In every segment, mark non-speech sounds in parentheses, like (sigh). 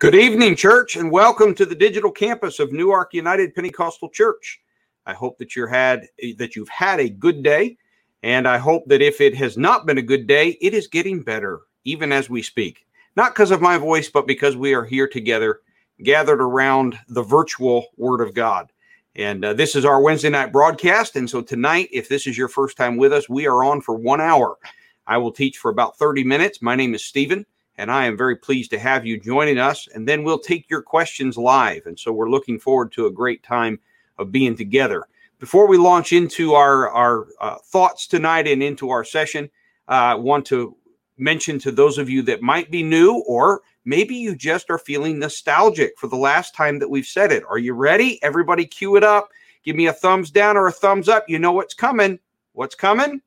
Good evening, church, and welcome to the digital campus of Newark United Pentecostal Church. I hope that you had that you've had a good day, and I hope that if it has not been a good day, it is getting better even as we speak. Not because of my voice, but because we are here together, gathered around the virtual Word of God. And uh, this is our Wednesday night broadcast. And so tonight, if this is your first time with us, we are on for one hour. I will teach for about 30 minutes. My name is Stephen and I am very pleased to have you joining us. And then we'll take your questions live. And so we're looking forward to a great time of being together. Before we launch into our, our uh, thoughts tonight and into our session, uh, I want to mention to those of you that might be new or maybe you just are feeling nostalgic for the last time that we've said it. Are you ready? Everybody cue it up. Give me a thumbs down or a thumbs up. You know what's coming. What's coming?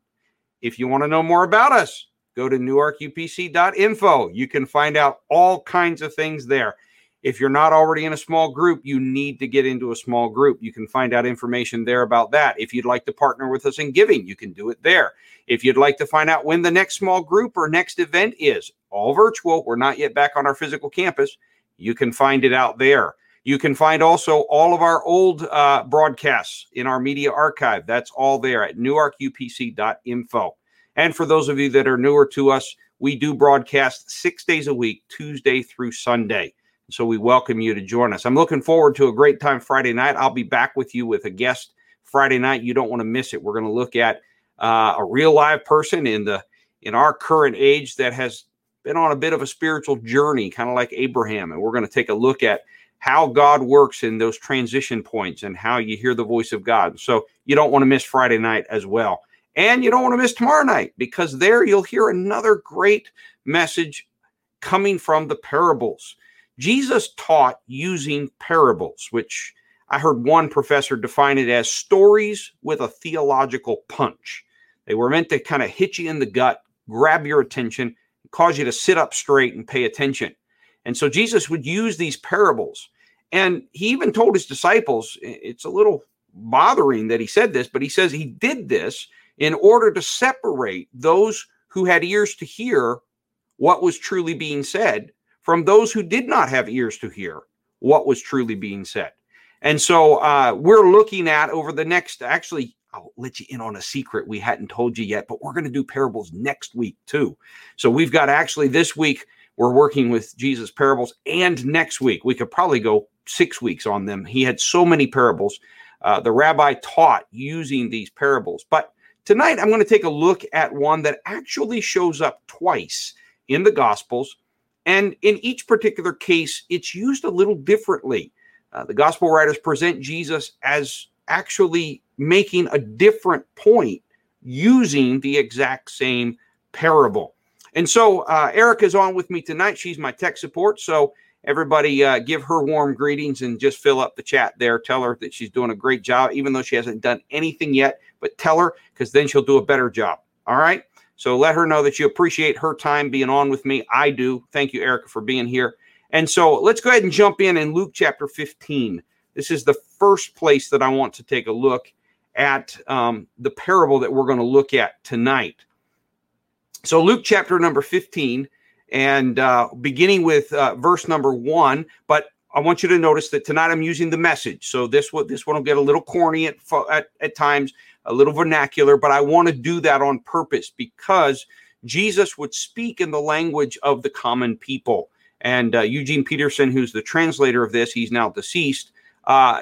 If you want to know more about us, go to newarkupc.info. You can find out all kinds of things there. If you're not already in a small group, you need to get into a small group. You can find out information there about that. If you'd like to partner with us in giving, you can do it there. If you'd like to find out when the next small group or next event is, all virtual, we're not yet back on our physical campus, you can find it out there. You can find also all of our old uh, broadcasts in our media archive. That's all there at newarkupc.info. And for those of you that are newer to us, we do broadcast six days a week, Tuesday through Sunday. So we welcome you to join us. I'm looking forward to a great time Friday night. I'll be back with you with a guest Friday night. You don't want to miss it. We're going to look at uh, a real live person in the in our current age that has been on a bit of a spiritual journey, kind of like Abraham, and we're going to take a look at how God works in those transition points and how you hear the voice of God. So you don't want to miss Friday night as well. And you don't want to miss tomorrow night because there you'll hear another great message coming from the parables. Jesus taught using parables, which I heard one professor define it as stories with a theological punch. They were meant to kind of hit you in the gut, grab your attention, cause you to sit up straight and pay attention. And so Jesus would use these parables. And he even told his disciples, it's a little bothering that he said this, but he says he did this in order to separate those who had ears to hear what was truly being said from those who did not have ears to hear what was truly being said. And so uh, we're looking at over the next, actually, I'll let you in on a secret we hadn't told you yet, but we're going to do parables next week too. So we've got actually this week, we're working with Jesus parables, and next week, we could probably go six weeks on them. He had so many parables. Uh, the rabbi taught using these parables. But Tonight, I'm going to take a look at one that actually shows up twice in the Gospels. And in each particular case, it's used a little differently. Uh, the Gospel writers present Jesus as actually making a different point using the exact same parable. And so uh, Erica's on with me tonight. She's my tech support. So everybody uh, give her warm greetings and just fill up the chat there. Tell her that she's doing a great job, even though she hasn't done anything yet but tell her because then she'll do a better job. All right. So let her know that you appreciate her time being on with me. I do. Thank you, Erica, for being here. And so let's go ahead and jump in in Luke chapter 15. This is the first place that I want to take a look at um, the parable that we're going to look at tonight. So, Luke chapter number 15, and uh, beginning with uh, verse number one, but I want you to notice that tonight I'm using the message. So this one, this one will get a little corny at, at, at times, a little vernacular, but I want to do that on purpose because Jesus would speak in the language of the common people. And uh, Eugene Peterson, who's the translator of this, he's now deceased, uh,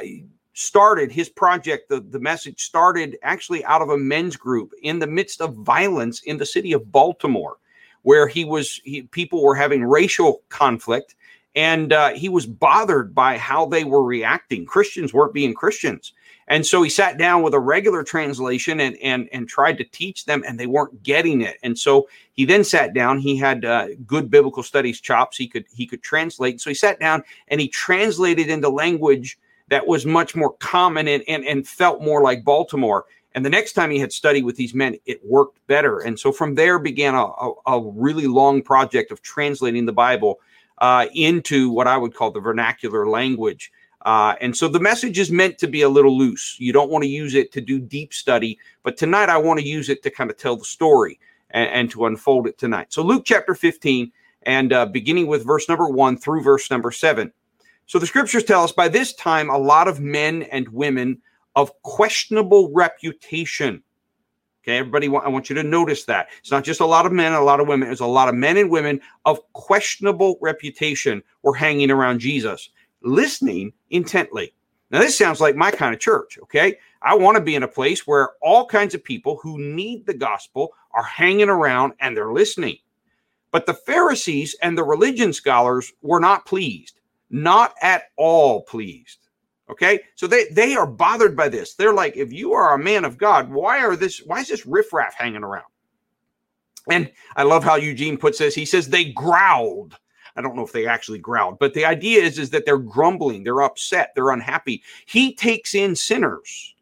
started his project. The, the message started actually out of a men's group in the midst of violence in the city of Baltimore, where he was, he, people were having racial conflict. And uh, he was bothered by how they were reacting. Christians weren't being Christians. And so he sat down with a regular translation and and and tried to teach them, and they weren't getting it. And so he then sat down. He had uh, good biblical studies chops. He could he could translate. So he sat down and he translated into language that was much more common and and, and felt more like Baltimore. And the next time he had studied with these men, it worked better. And so from there began a, a, a really long project of translating the Bible uh, into what I would call the vernacular language. Uh, and so the message is meant to be a little loose. You don't want to use it to do deep study, but tonight I want to use it to kind of tell the story and, and to unfold it tonight. So, Luke chapter 15, and uh, beginning with verse number one through verse number seven. So the scriptures tell us by this time, a lot of men and women of questionable reputation. Okay, everybody, I want you to notice that. It's not just a lot of men, a lot of women. It's a lot of men and women of questionable reputation were hanging around Jesus, listening intently. Now, this sounds like my kind of church, okay? I want to be in a place where all kinds of people who need the gospel are hanging around and they're listening. But the Pharisees and the religion scholars were not pleased, not at all pleased. Okay, so they they are bothered by this. They're like, if you are a man of God, why are this? Why is this riffraff hanging around? And I love how Eugene puts this. He says they growled. I don't know if they actually growled, but the idea is is that they're grumbling, they're upset, they're unhappy. He takes in sinners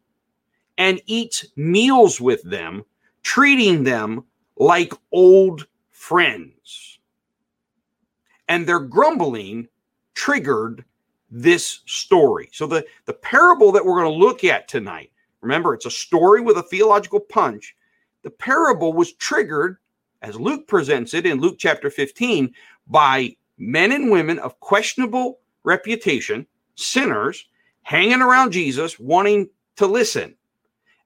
and eats meals with them, treating them like old friends. And their grumbling triggered this story. So the, the parable that we're going to look at tonight, remember, it's a story with a theological punch. The parable was triggered, as Luke presents it in Luke chapter 15, by men and women of questionable reputation, sinners, hanging around Jesus, wanting to listen.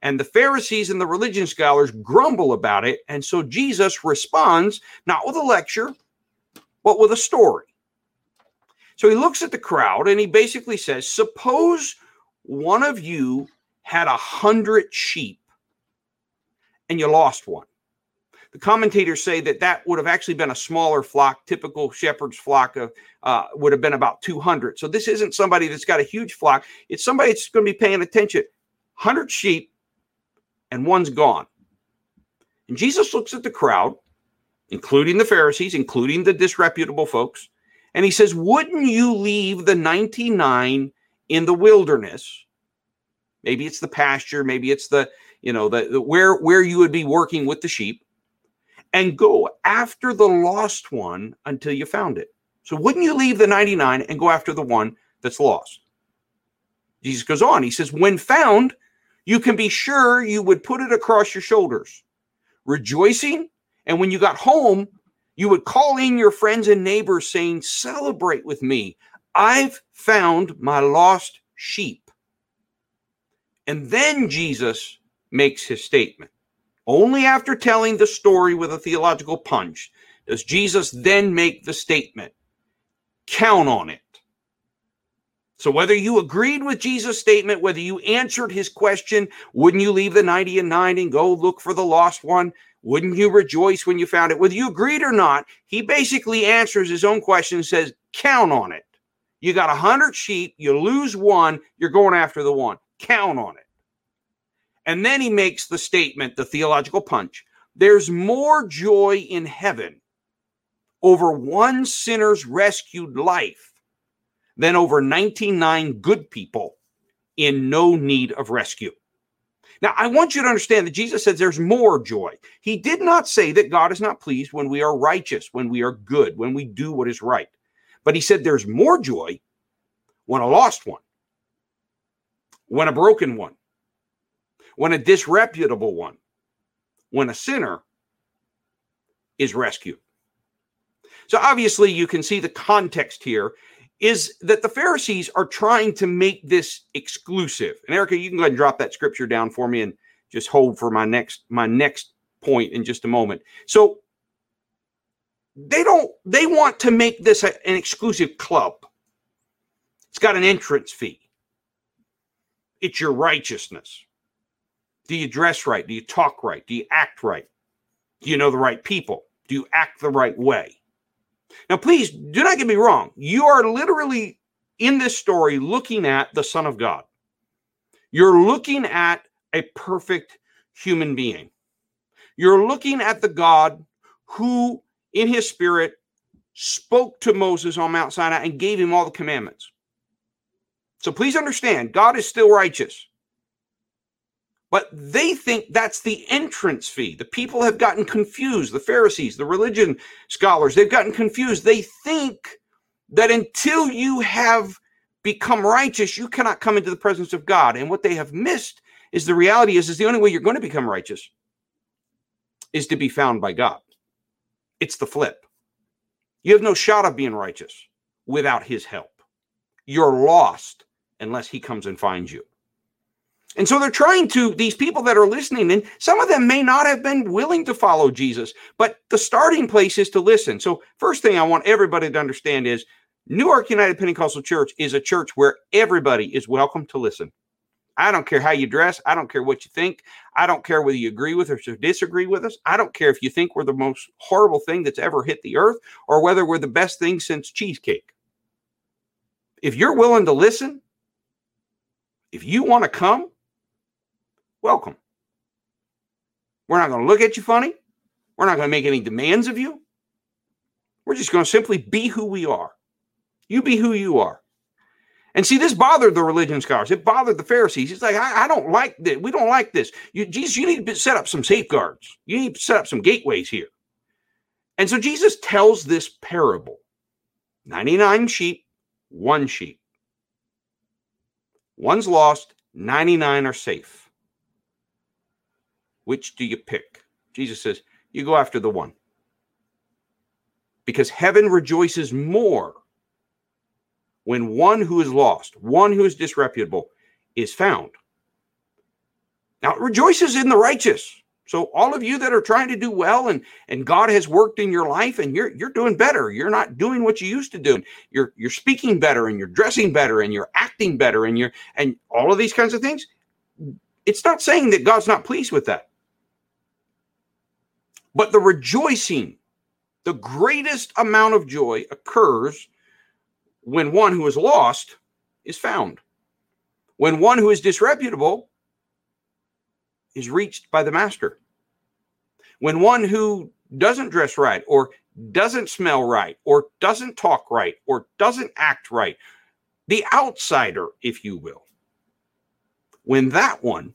And the Pharisees and the religion scholars grumble about it. And so Jesus responds not with a lecture, but with a story. So he looks at the crowd and he basically says, Suppose one of you had a hundred sheep and you lost one. The commentators say that that would have actually been a smaller flock. Typical shepherd's flock of, uh, would have been about 200. So this isn't somebody that's got a huge flock. It's somebody that's going to be paying attention. 100 sheep and one's gone. And Jesus looks at the crowd, including the Pharisees, including the disreputable folks, and he says, Wouldn't you leave the 99 in the wilderness? Maybe it's the pasture, maybe it's the, you know, the, the where where you would be working with the sheep and go after the lost one until you found it. So wouldn't you leave the 99 and go after the one that's lost? Jesus goes on. He says, When found, you can be sure you would put it across your shoulders, rejoicing. And when you got home, you would call in your friends and neighbors saying, Celebrate with me. I've found my lost sheep. And then Jesus makes his statement. Only after telling the story with a theological punch does Jesus then make the statement. Count on it. So, whether you agreed with Jesus' statement, whether you answered his question, wouldn't you leave the 90 and 9 and go look for the lost one? Wouldn't you rejoice when you found it? Whether you agreed or not, he basically answers his own question and says, Count on it. You got a hundred sheep, you lose one, you're going after the one. Count on it. And then he makes the statement, the theological punch there's more joy in heaven over one sinner's rescued life than over 99 good people in no need of rescue. Now, I want you to understand that Jesus says there's more joy. He did not say that God is not pleased when we are righteous, when we are good, when we do what is right. But he said there's more joy when a lost one, when a broken one, when a disreputable one, when a sinner is rescued. So obviously, you can see the context here is that the Pharisees are trying to make this exclusive. And Erica, you can go ahead and drop that scripture down for me and just hold for my next my next point in just a moment. So they don't they want to make this a, an exclusive club. It's got an entrance fee. It's your righteousness. Do you dress right? Do you talk right? Do you act right? Do you know the right people? Do you act the right way? Now, please do not get me wrong. You are literally in this story looking at the Son of God. You're looking at a perfect human being. You're looking at the God who, in his spirit, spoke to Moses on Mount Sinai and gave him all the commandments. So please understand, God is still righteous. But they think that's the entrance fee. The people have gotten confused. The Pharisees, the religion scholars, they've gotten confused. They think that until you have become righteous, you cannot come into the presence of God. And what they have missed is the reality is, is the only way you're going to become righteous is to be found by God. It's the flip. You have no shot of being righteous without his help. You're lost unless he comes and finds you. And so they're trying to, these people that are listening, and some of them may not have been willing to follow Jesus, but the starting place is to listen. So, first thing I want everybody to understand is Newark United Pentecostal Church is a church where everybody is welcome to listen. I don't care how you dress. I don't care what you think. I don't care whether you agree with us or disagree with us. I don't care if you think we're the most horrible thing that's ever hit the earth or whether we're the best thing since cheesecake. If you're willing to listen, if you want to come, welcome. We're not going to look at you funny. We're not going to make any demands of you. We're just going to simply be who we are. You be who you are. And see, this bothered the religion scholars. It bothered the Pharisees. It's like, I, I don't like this. We don't like this. You, Jesus, you need to set up some safeguards. You need to set up some gateways here. And so Jesus tells this parable 99 sheep, one sheep. One's lost, 99 are safe. Which do you pick? Jesus says, You go after the one. Because heaven rejoices more when one who is lost, one who is disreputable, is found. Now, it rejoices in the righteous. So all of you that are trying to do well and and God has worked in your life and you're you're doing better. You're not doing what you used to do. You're you're speaking better and you're dressing better and you're acting better and you're and all of these kinds of things. It's not saying that God's not pleased with that. But the rejoicing, the greatest amount of joy occurs when one who is lost is found. When one who is disreputable is reached by the master. When one who doesn't dress right or doesn't smell right or doesn't talk right or doesn't act right, the outsider, if you will, when that one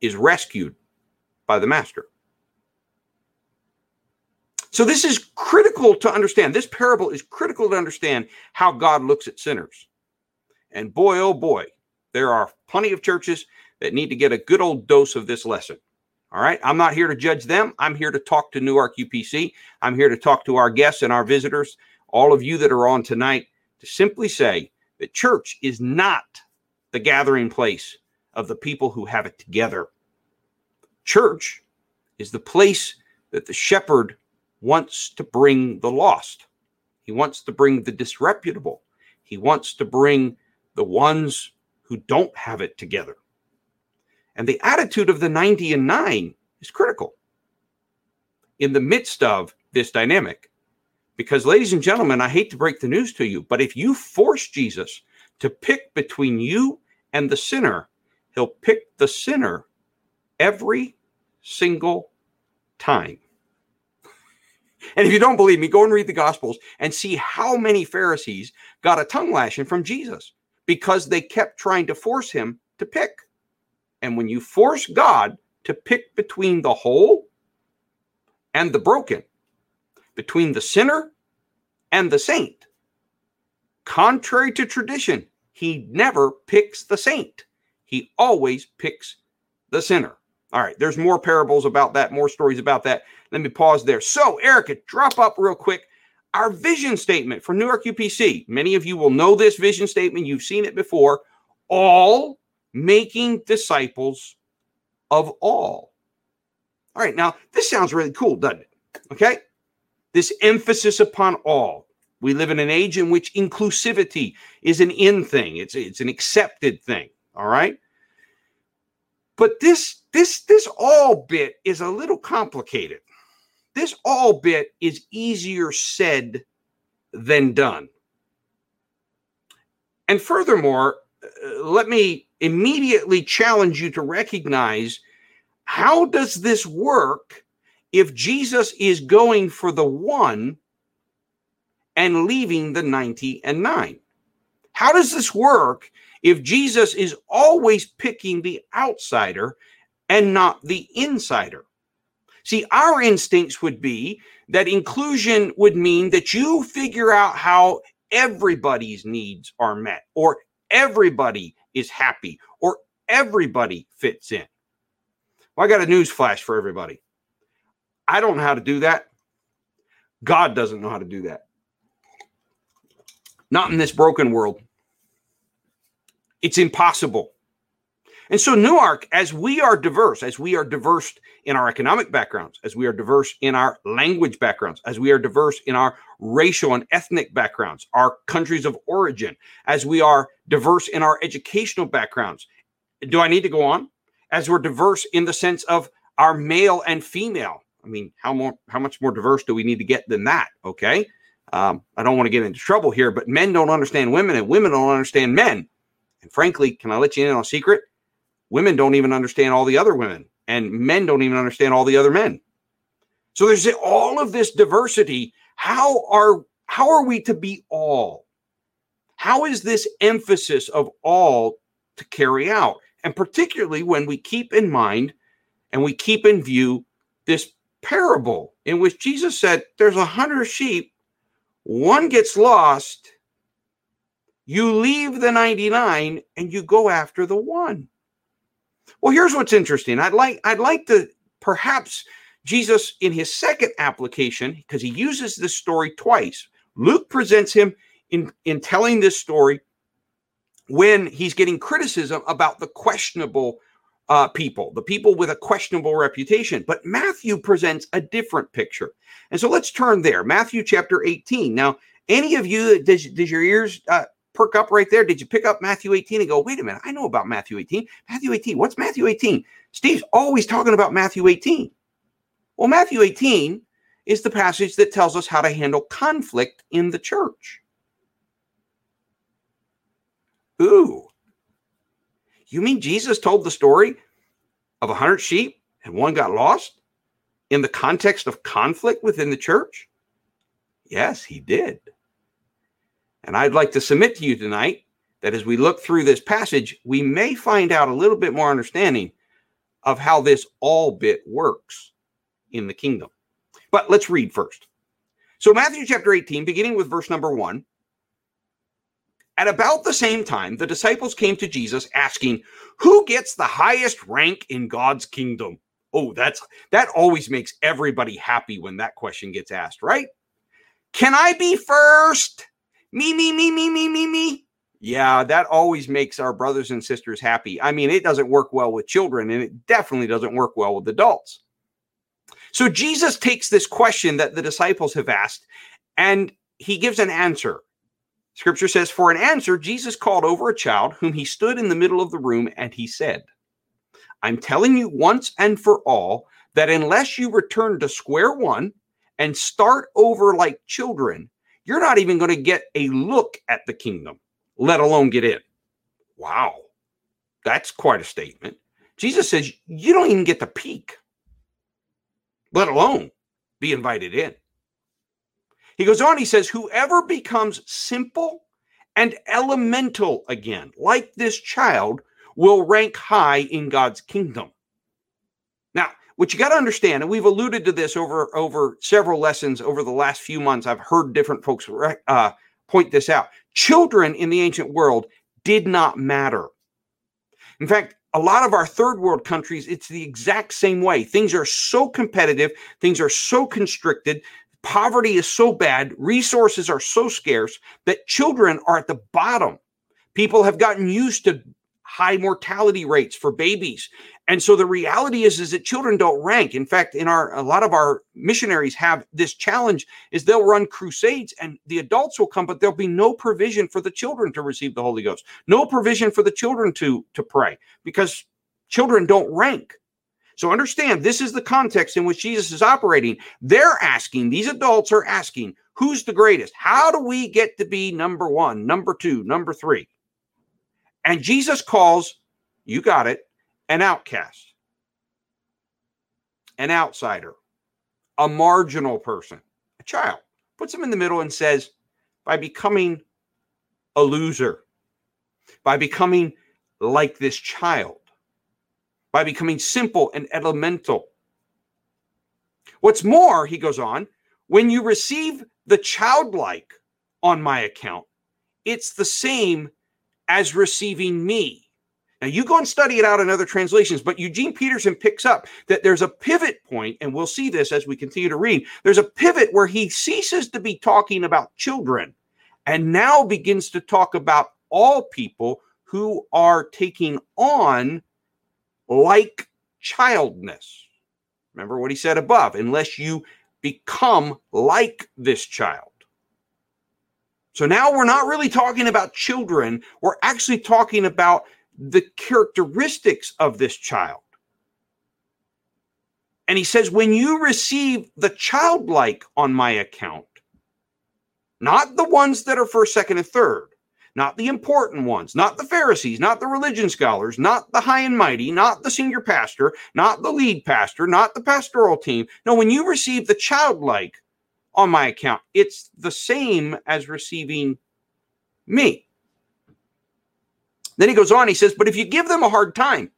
is rescued by the master. So this is critical to understand. This parable is critical to understand how God looks at sinners. And boy, oh boy, there are plenty of churches that need to get a good old dose of this lesson. All right. I'm not here to judge them. I'm here to talk to Newark UPC. I'm here to talk to our guests and our visitors, all of you that are on tonight, to simply say that church is not the gathering place of the people who have it together. Church is the place that the shepherd wants to bring the lost. He wants to bring the disreputable. He wants to bring the ones who don't have it together. And the attitude of the 90 and 9 is critical in the midst of this dynamic. Because, ladies and gentlemen, I hate to break the news to you, but if you force Jesus to pick between you and the sinner, he'll pick the sinner every single time. And if you don't believe me, go and read the Gospels and see how many Pharisees got a tongue lashing from Jesus because they kept trying to force him to pick. And when you force God to pick between the whole and the broken, between the sinner and the saint, contrary to tradition, he never picks the saint. He always picks the sinner. All right, there's more parables about that, more stories about that. Let me pause there. So, Erica, drop up real quick our vision statement for Newark UPC. Many of you will know this vision statement, you've seen it before. All making disciples of all. All right, now this sounds really cool, doesn't it? Okay, this emphasis upon all. We live in an age in which inclusivity is an in thing, it's, it's an accepted thing. All right. But this this this all bit is a little complicated. This all bit is easier said than done. And furthermore, uh, let me immediately challenge you to recognize how does this work if Jesus is going for the one and leaving the 90 and 9? How does this work if Jesus is always picking the outsider and not the insider? See, our instincts would be that inclusion would mean that you figure out how everybody's needs are met, or everybody is happy, or everybody fits in. Well, I got a news flash for everybody. I don't know how to do that. God doesn't know how to do that. Not in this broken world. It's impossible. And so, Newark, as we are diverse, as we are diverse in our economic backgrounds, as we are diverse in our language backgrounds, as we are diverse in our racial and ethnic backgrounds, our countries of origin, as we are diverse in our educational backgrounds. Do I need to go on? As we're diverse in the sense of our male and female. I mean, how more, how much more diverse do we need to get than that? Okay. Um, I don't want to get into trouble here, but men don't understand women and women don't understand men. And frankly, can I let you in on a secret? Women don't even understand all the other women, and men don't even understand all the other men. So there's all of this diversity. How are how are we to be all? How is this emphasis of all to carry out? And particularly when we keep in mind and we keep in view this parable in which Jesus said, There's a hundred sheep, one gets lost, you leave the 99 and you go after the one. Well, here's what's interesting. I'd like I'd like to perhaps Jesus in his second application because he uses this story twice. Luke presents him in in telling this story when he's getting criticism about the questionable uh, people, the people with a questionable reputation. But Matthew presents a different picture. And so let's turn there. Matthew chapter 18. Now, any of you, does, does your ears uh, perk up right there? Did you pick up Matthew 18 and go, wait a minute, I know about Matthew 18. Matthew 18, what's Matthew 18? Steve's always talking about Matthew 18. Well, Matthew 18 is the passage that tells us how to handle conflict in the church. Ooh. You mean Jesus told the story of a hundred sheep and one got lost in the context of conflict within the church? Yes, he did. And I'd like to submit to you tonight that as we look through this passage, we may find out a little bit more understanding of how this all bit works in the kingdom. But let's read first. So, Matthew chapter 18, beginning with verse number one. At about the same time, the disciples came to Jesus asking, Who gets the highest rank in God's kingdom? Oh, that's that always makes everybody happy when that question gets asked, right? Can I be first? Me, me, me, me, me, me, me. Yeah, that always makes our brothers and sisters happy. I mean, it doesn't work well with children, and it definitely doesn't work well with adults. So Jesus takes this question that the disciples have asked and he gives an answer. Scripture says, For an answer, Jesus called over a child whom he stood in the middle of the room and he said, I'm telling you once and for all that unless you return to square one and start over like children, you're not even going to get a look at the kingdom, let alone get in. Wow. That's quite a statement. Jesus says you don't even get to peek, let alone be invited in. He goes on, he says, Whoever becomes simple and elemental again, like this child, will rank high in God's kingdom. What you got to understand, and we've alluded to this over over several lessons over the last few months. I've heard different folks uh, point this out. Children in the ancient world did not matter. In fact, a lot of our third world countries, it's the exact same way. Things are so competitive, things are so constricted, poverty is so bad, resources are so scarce that children are at the bottom. People have gotten used to high mortality rates for babies. And so the reality is is that children don't rank. In fact, in our a lot of our missionaries have this challenge is they'll run crusades and the adults will come but there'll be no provision for the children to receive the Holy Ghost. No provision for the children to to pray because children don't rank. So understand this is the context in which Jesus is operating. They're asking, these adults are asking, who's the greatest? How do we get to be number 1, number 2, number 3? And Jesus calls, you got it, an outcast, an outsider, a marginal person, a child, puts him in the middle and says, by becoming a loser, by becoming like this child, by becoming simple and elemental. What's more, he goes on, when you receive the childlike on my account, it's the same as receiving me. Now, you go and study it out in other translations, but Eugene Peterson picks up that there's a pivot point, and we'll see this as we continue to read. There's a pivot where he ceases to be talking about children and now begins to talk about all people who are taking on like childness. Remember what he said above unless you become like this child. So now we're not really talking about children, we're actually talking about the characteristics of this child. And he says, when you receive the childlike on my account, not the ones that are first, second, and third, not the important ones, not the Pharisees, not the religion scholars, not the high and mighty, not the senior pastor, not the lead pastor, not the pastoral team. No, when you receive the childlike on my account, it's the same as receiving me. Then he goes on, he says, But if you give them a hard time,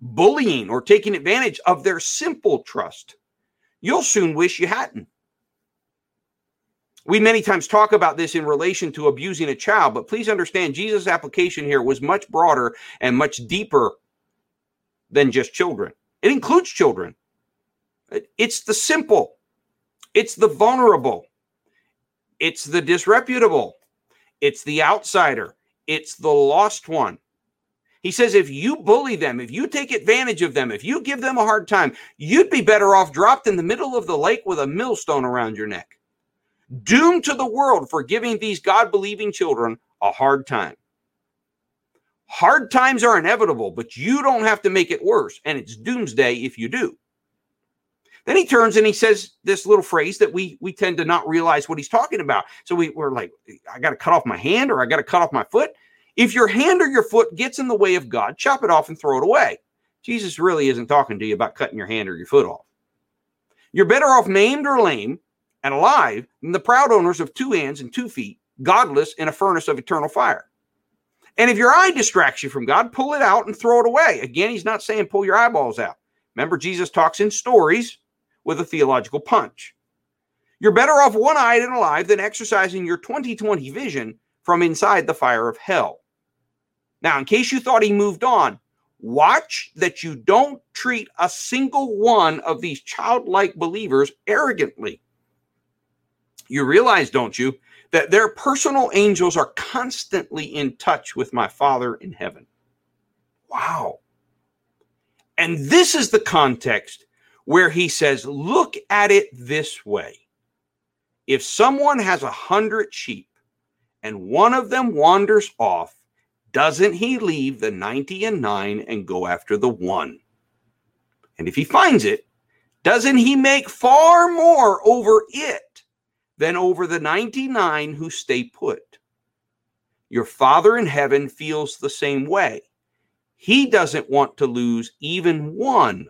bullying or taking advantage of their simple trust, you'll soon wish you hadn't. We many times talk about this in relation to abusing a child, but please understand Jesus' application here was much broader and much deeper than just children. It includes children. It's the simple, it's the vulnerable, it's the disreputable, it's the outsider, it's the lost one. He says, if you bully them, if you take advantage of them, if you give them a hard time, you'd be better off dropped in the middle of the lake with a millstone around your neck doomed to the world for giving these God believing children a hard time. Hard times are inevitable, but you don't have to make it worse. And it's doomsday if you do. Then he turns and he says this little phrase that we we tend to not realize what he's talking about. So we, we're like, I got to cut off my hand or I got to cut off my foot. If your hand or your foot gets in the way of God, chop it off and throw it away. Jesus really isn't talking to you about cutting your hand or your foot off. You're better off maimed or lame and alive than the proud owners of two hands and two feet, godless in a furnace of eternal fire. And if your eye distracts you from God, pull it out and throw it away. Again, he's not saying pull your eyeballs out. Remember, Jesus talks in stories with a theological punch. You're better off one eyed and alive than exercising your 2020 vision from inside the fire of hell. Now, in case you thought he moved on, watch that you don't treat a single one of these childlike believers arrogantly. You realize, don't you, that their personal angels are constantly in touch with my Father in heaven. Wow. And this is the context where he says, look at it this way. If someone has a hundred sheep and one of them wanders off, doesn't he leave the 90 and 9 and go after the one? And if he finds it, doesn't he make far more over it than over the 99 who stay put. Your Father in heaven feels the same way. He doesn't want to lose even one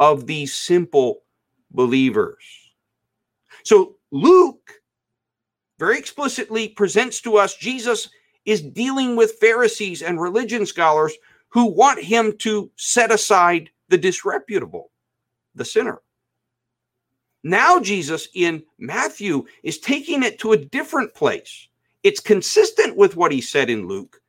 of these simple believers. So Luke very explicitly presents to us Jesus is dealing with Pharisees and religion scholars who want him to set aside the disreputable, the sinner. Now, Jesus in Matthew is taking it to a different place. It's consistent with what he said in Luke,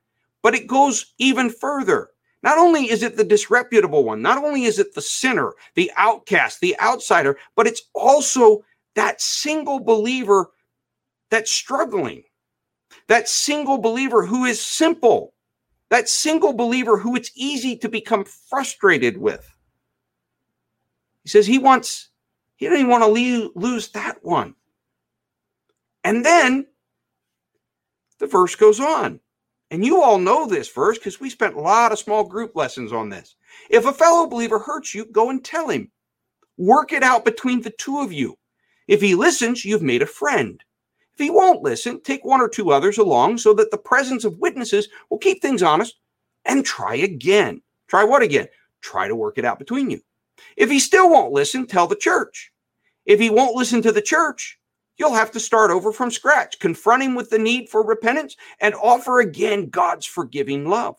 but it goes even further. Not only is it the disreputable one, not only is it the sinner, the outcast, the outsider, but it's also that single believer that's struggling, that single believer who is simple, that single believer who it's easy to become frustrated with. He says he wants he even want to lose that one. And then the verse goes on. And you all know this verse because we spent a lot of small group lessons on this. If a fellow believer hurts you, go and tell him. Work it out between the two of you. If he listens, you've made a friend. If he won't listen, take one or two others along so that the presence of witnesses will keep things honest and try again. Try what again? Try to work it out between you. If he still won't listen, tell the church. If he won't listen to the church, you'll have to start over from scratch, confront him with the need for repentance, and offer again God's forgiving love.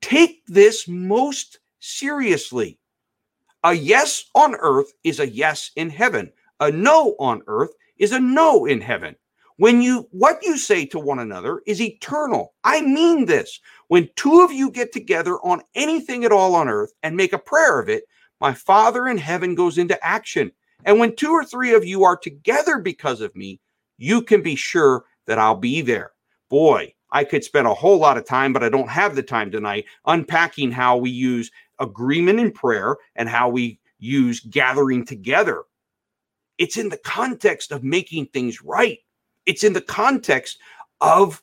Take this most seriously. A yes on earth is a yes in heaven. A no on earth is a no in heaven. When you what you say to one another is eternal. I mean this. When two of you get together on anything at all on earth and make a prayer of it, my Father in heaven goes into action. And when two or three of you are together because of me, you can be sure that I'll be there. Boy, I could spend a whole lot of time, but I don't have the time tonight unpacking how we use agreement in prayer and how we use gathering together. It's in the context of making things right. It's in the context of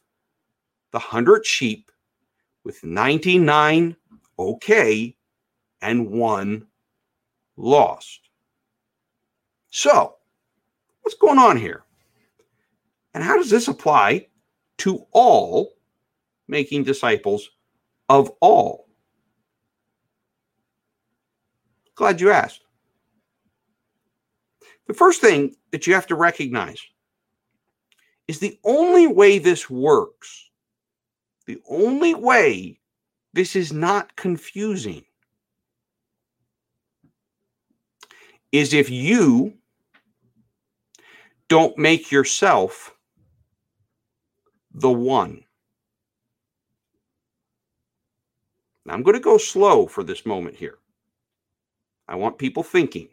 the 100 sheep with 99 okay and one lost. So, what's going on here? And how does this apply to all making disciples of all? Glad you asked. The first thing that you have to recognize is the only way this works, the only way this is not confusing, is if you don't make yourself the one. Now, I'm going to go slow for this moment here. I want people thinking.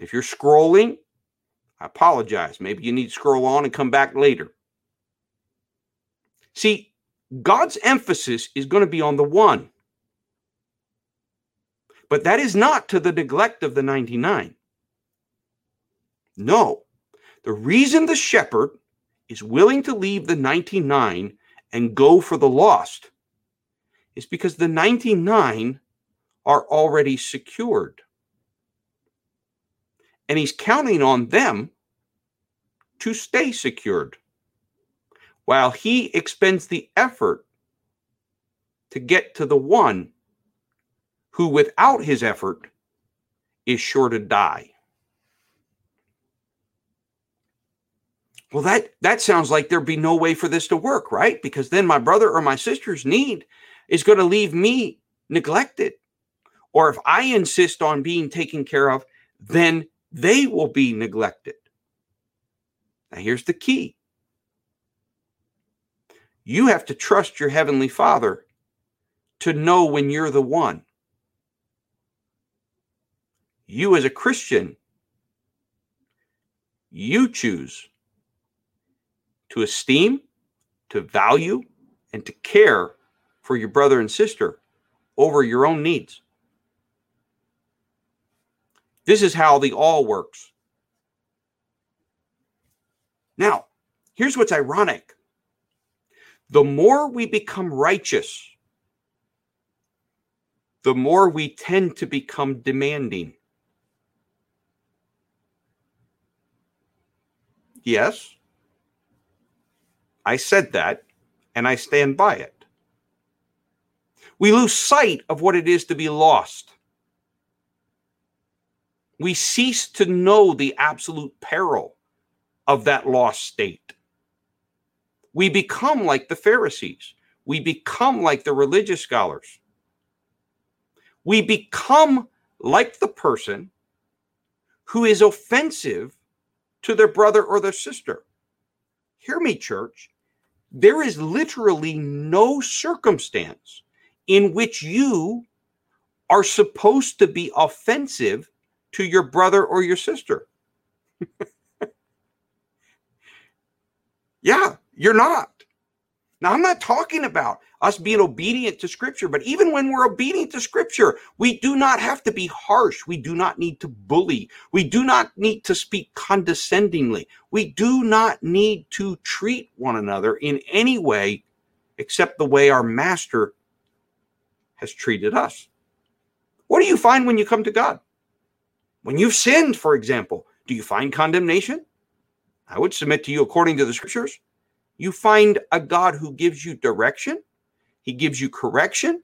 If you're scrolling, I apologize. Maybe you need to scroll on and come back later. See, God's emphasis is going to be on the one. But that is not to the neglect of the 99. No. The reason the shepherd is willing to leave the 99 and go for the lost is because the 99 are already secured. And he's counting on them to stay secured while he expends the effort to get to the one who, without his effort, is sure to die. Well, that, that sounds like there'd be no way for this to work, right? Because then my brother or my sister's need is going to leave me neglected. Or if I insist on being taken care of, then they will be neglected. Now, here's the key you have to trust your Heavenly Father to know when you're the one. You, as a Christian, you choose to esteem, to value, and to care for your brother and sister over your own needs. This is how the all works. Now, here's what's ironic the more we become righteous, the more we tend to become demanding. Yes, I said that, and I stand by it. We lose sight of what it is to be lost. We cease to know the absolute peril of that lost state. We become like the Pharisees. We become like the religious scholars. We become like the person who is offensive to their brother or their sister. Hear me, church. There is literally no circumstance in which you are supposed to be offensive to your brother or your sister. (laughs) yeah, you're not. Now, I'm not talking about us being obedient to Scripture, but even when we're obedient to Scripture, we do not have to be harsh. We do not need to bully. We do not need to speak condescendingly. We do not need to treat one another in any way except the way our Master has treated us. What do you find when you come to God? When you've sinned, for example, do you find condemnation? I would submit to you, according to the Scriptures, you find a God who gives you direction, He gives you correction,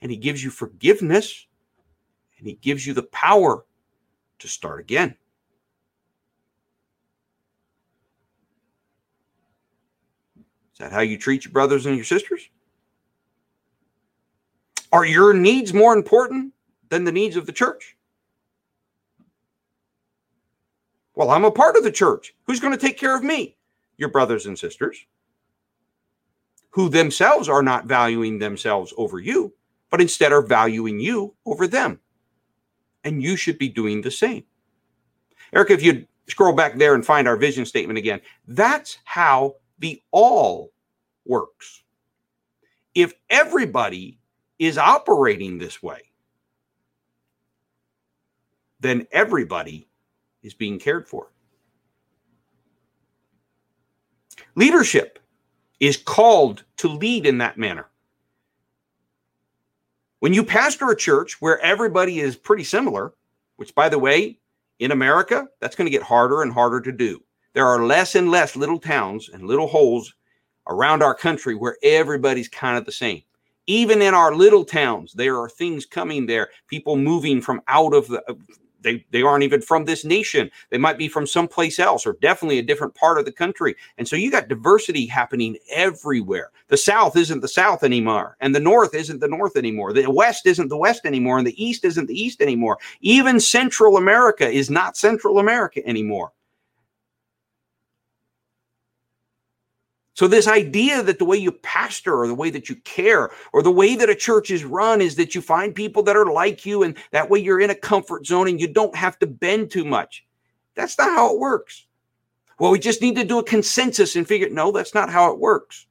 and He gives you forgiveness, and He gives you the power to start again. Is that how you treat your brothers and your sisters? Are your needs more important than the needs of the church? Well, I'm a part of the church. Who's going to take care of me? Your brothers and sisters who themselves are not valuing themselves over you, but instead are valuing you over them. And you should be doing the same. Eric, if you scroll back there and find our vision statement again, that's how the all works. If everybody is operating this way, then everybody is being cared for. Leadership is called to lead in that manner. When you pastor a church where everybody is pretty similar, which by the way, in America, that's going to get harder and harder to do. There are less and less little towns and little holes around our country where everybody's kind of the same. Even in our little towns, there are things coming there, people moving from out of the they they aren't even from this nation. They might be from someplace else or definitely a different part of the country. And so you got diversity happening everywhere. The South isn't the South anymore, and the North isn't the North anymore. The West isn't the West anymore, and the East isn't the East anymore. Even Central America is not Central America anymore. So, this idea that the way you pastor or the way that you care or the way that a church is run is that you find people that are like you and that way you're in a comfort zone and you don't have to bend too much. That's not how it works. Well, we just need to do a consensus and figure no, that's not how it works.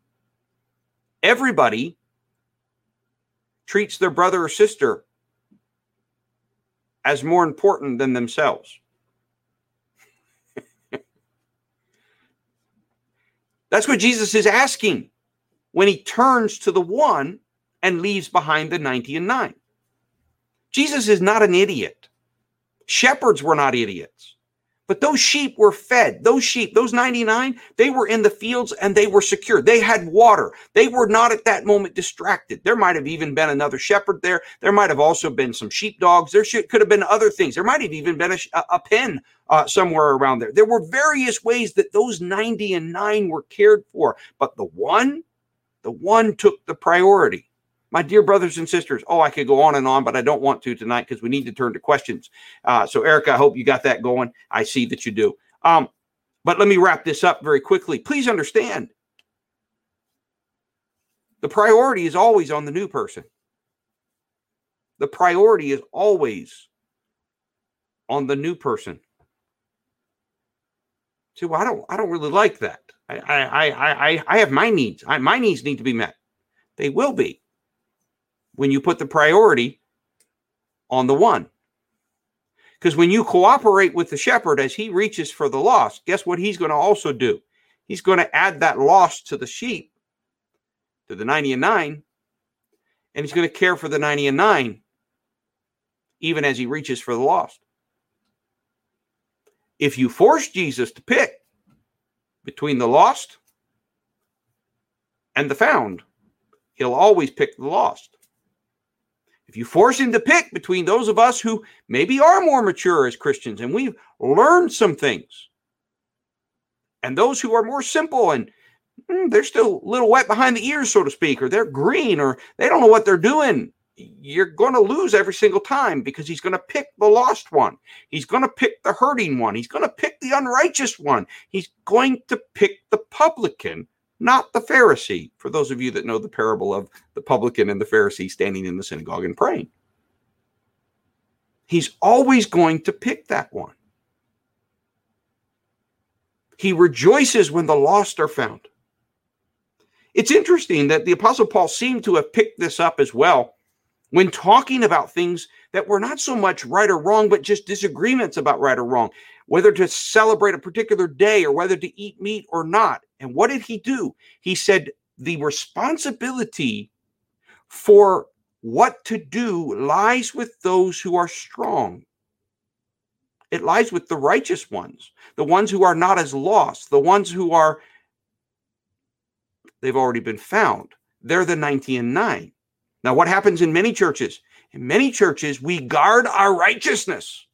Everybody treats their brother or sister as more important than themselves. That's what Jesus is asking when he turns to the one and leaves behind the 90 and 9. Jesus is not an idiot. Shepherds were not idiots. But those sheep were fed. Those sheep, those 99, they were in the fields and they were secure. They had water. They were not at that moment distracted. There might have even been another shepherd there. There might have also been some sheep dogs. There should, could have been other things. There might have even been a, a pen uh, somewhere around there. There were various ways that those 90 and 9 were cared for. But the one, the one took the priority. My dear brothers and sisters, oh, I could go on and on, but I don't want to tonight because we need to turn to questions. Uh, so, Erica, I hope you got that going. I see that you do. Um, but let me wrap this up very quickly. Please understand the priority is always on the new person. The priority is always on the new person. See, well, I don't, I don't really like that. I, I, I, I, I have my needs. I, my needs need to be met. They will be when you put the priority on the one. Because when you cooperate with the shepherd as he reaches for the lost, guess what he's going to also do? He's going to add that lost to the sheep, to the 90 and 9, and he's going to care for the 90 and 9 even as he reaches for the lost. If you force Jesus to pick between the lost and the found, he'll always pick the lost. If you force him to pick between those of us who maybe are more mature as Christians and we've learned some things, and those who are more simple and mm, they're still a little wet behind the ears, so to speak, or they're green, or they don't know what they're doing, you're going to lose every single time because he's going to pick the lost one. He's going to pick the hurting one. He's going to pick the unrighteous one. He's going to pick the publican not the Pharisee, for those of you that know the parable of the publican and the Pharisee standing in the synagogue and praying. He's always going to pick that one. He rejoices when the lost are found. It's interesting that the Apostle Paul seemed to have picked this up as well when talking about things that were not so much right or wrong, but just disagreements about right or wrong, whether to celebrate a particular day or whether to eat meat or not. And what did he do? He said the responsibility for what to do lies with those who are strong. It lies with the righteous ones, the ones who are not as lost, the ones who are, they've already been found. They're the 90 and 9. Now, what happens in many churches? In many churches, we guard our righteousness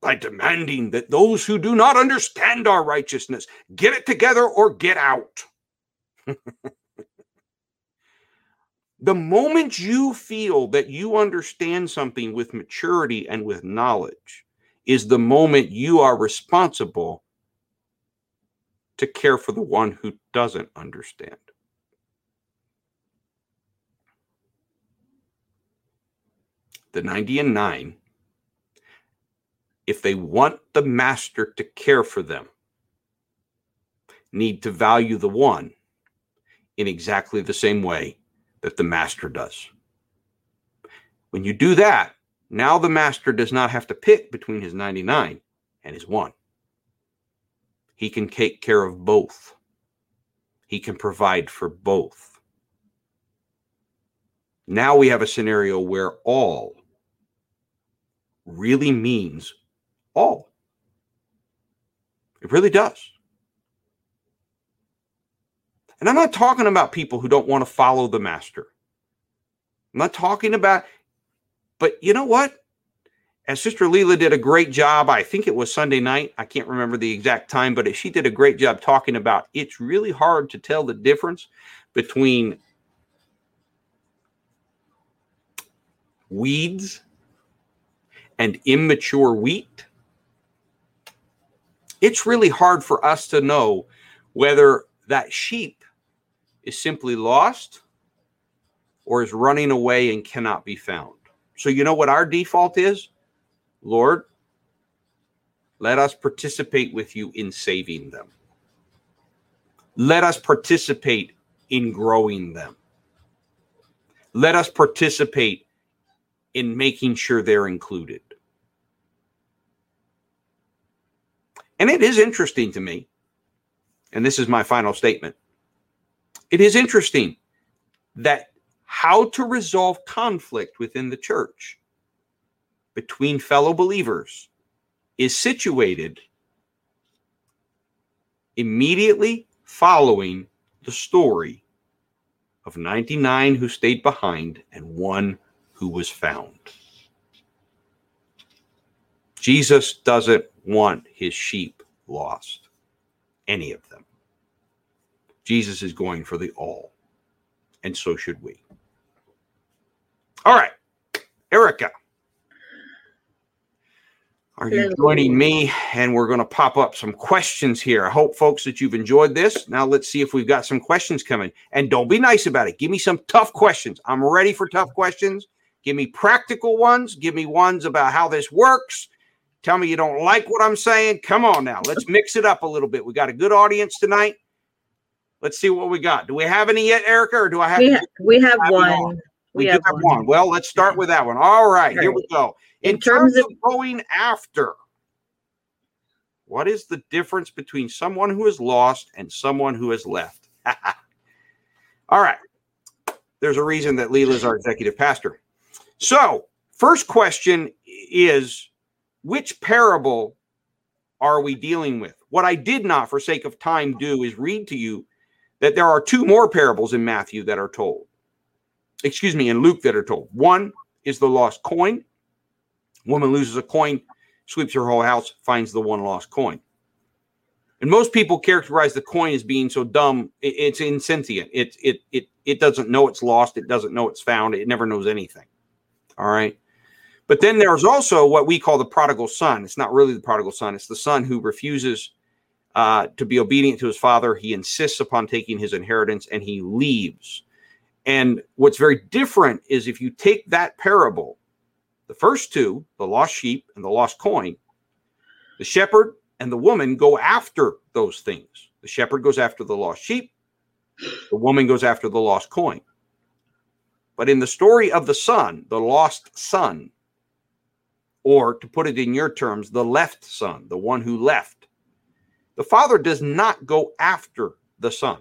by demanding that those who do not understand our righteousness get it together or get out. (laughs) the moment you feel that you understand something with maturity and with knowledge is the moment you are responsible to care for the one who doesn't understand. The 90 and 9, if they want the master to care for them, need to value the one in exactly the same way that the master does. When you do that, now the master does not have to pick between his 99 and his one. He can take care of both. He can provide for both. Now we have a scenario where all really means all. It really does. And I'm not talking about people who don't want to follow the master. I'm not talking about, but you know what? As Sister Leela did a great job, I think it was Sunday night. I can't remember the exact time, but she did a great job talking about it's really hard to tell the difference between weeds and immature wheat. It's really hard for us to know whether that sheep is simply lost or is running away and cannot be found. So, you know what our default is? Lord, let us participate with you in saving them. Let us participate in growing them. Let us participate in making sure they're included. And it is interesting to me, and this is my final statement it is interesting that how to resolve conflict within the church between fellow believers is situated immediately following the story of 99 who stayed behind and one who was found. Jesus doesn't want his sheep lost, any of them. Jesus is going for the all, and so should we. All right, Erica. Are you joining me? And we're going to pop up some questions here. I hope, folks, that you've enjoyed this. Now, let's see if we've got some questions coming. And don't be nice about it. Give me some tough questions. I'm ready for tough questions. Give me practical ones. Give me ones about how this works. Tell me you don't like what I'm saying. Come on now. Let's mix it up a little bit. We got a good audience tonight. Let's see what we got. Do we have any yet, Erica, or do I have? We, ha- we have one. We, we have, have one. one. Well, let's start with that one. All right, here we go. In, In terms, terms of going after, what is the difference between someone who is lost and someone who has left? (laughs) All right. There's a reason that Leela is our executive pastor. So, first question is which parable are we dealing with? What I did not, for sake of time, do is read to you that there are two more parables in Matthew that are told. Excuse me, in Luke that are told. One is the lost coin. Woman loses a coin, sweeps her whole house, finds the one lost coin. And most people characterize the coin as being so dumb, it's insentient. It it it it doesn't know it's lost, it doesn't know it's found, it never knows anything. All right. But then there's also what we call the prodigal son. It's not really the prodigal son, it's the son who refuses uh, to be obedient to his father. He insists upon taking his inheritance and he leaves. And what's very different is if you take that parable, the first two, the lost sheep and the lost coin, the shepherd and the woman go after those things. The shepherd goes after the lost sheep, the woman goes after the lost coin. But in the story of the son, the lost son, or to put it in your terms, the left son, the one who left, the Father does not go after the Son.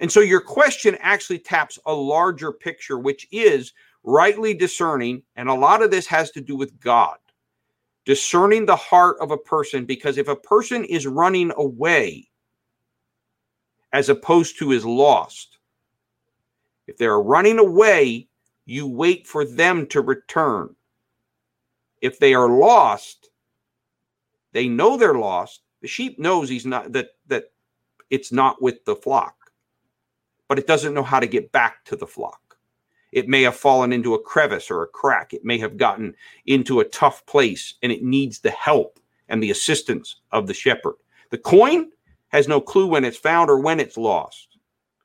And so your question actually taps a larger picture, which is rightly discerning. And a lot of this has to do with God, discerning the heart of a person. Because if a person is running away as opposed to is lost, if they're running away, you wait for them to return. If they are lost, they know they're lost, the sheep knows he's not that that it's not with the flock, but it doesn't know how to get back to the flock. It may have fallen into a crevice or a crack. It may have gotten into a tough place and it needs the help and the assistance of the shepherd. The coin has no clue when it's found or when it's lost.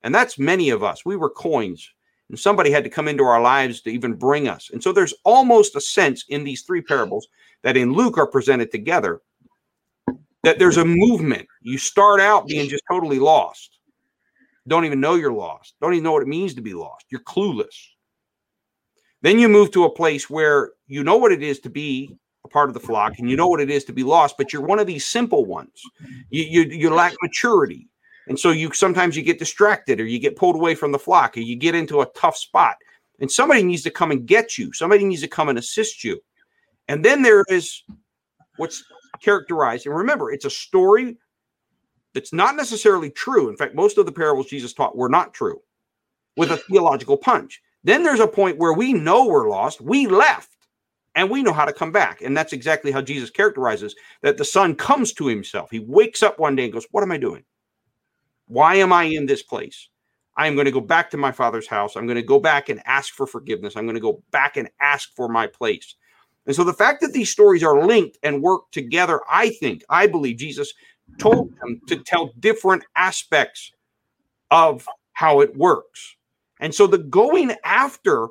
And that's many of us. We were coins, and somebody had to come into our lives to even bring us. And so there's almost a sense in these three parables that in Luke are presented together that there's a movement. You start out being just totally lost, don't even know you're lost, don't even know what it means to be lost. You're clueless. Then you move to a place where you know what it is to be a part of the flock and you know what it is to be lost, but you're one of these simple ones. You, you, you lack maturity. And so you sometimes you get distracted or you get pulled away from the flock or you get into a tough spot. And somebody needs to come and get you. Somebody needs to come and assist you. And then there is what's characterized. And remember, it's a story that's not necessarily true. In fact, most of the parables Jesus taught were not true with a theological punch. Then there's a point where we know we're lost. We left and we know how to come back. And that's exactly how Jesus characterizes that the son comes to himself. He wakes up one day and goes, What am I doing? Why am I in this place? I am going to go back to my father's house. I'm going to go back and ask for forgiveness. I'm going to go back and ask for my place. And so the fact that these stories are linked and work together, I think, I believe Jesus told them to tell different aspects of how it works. And so the going after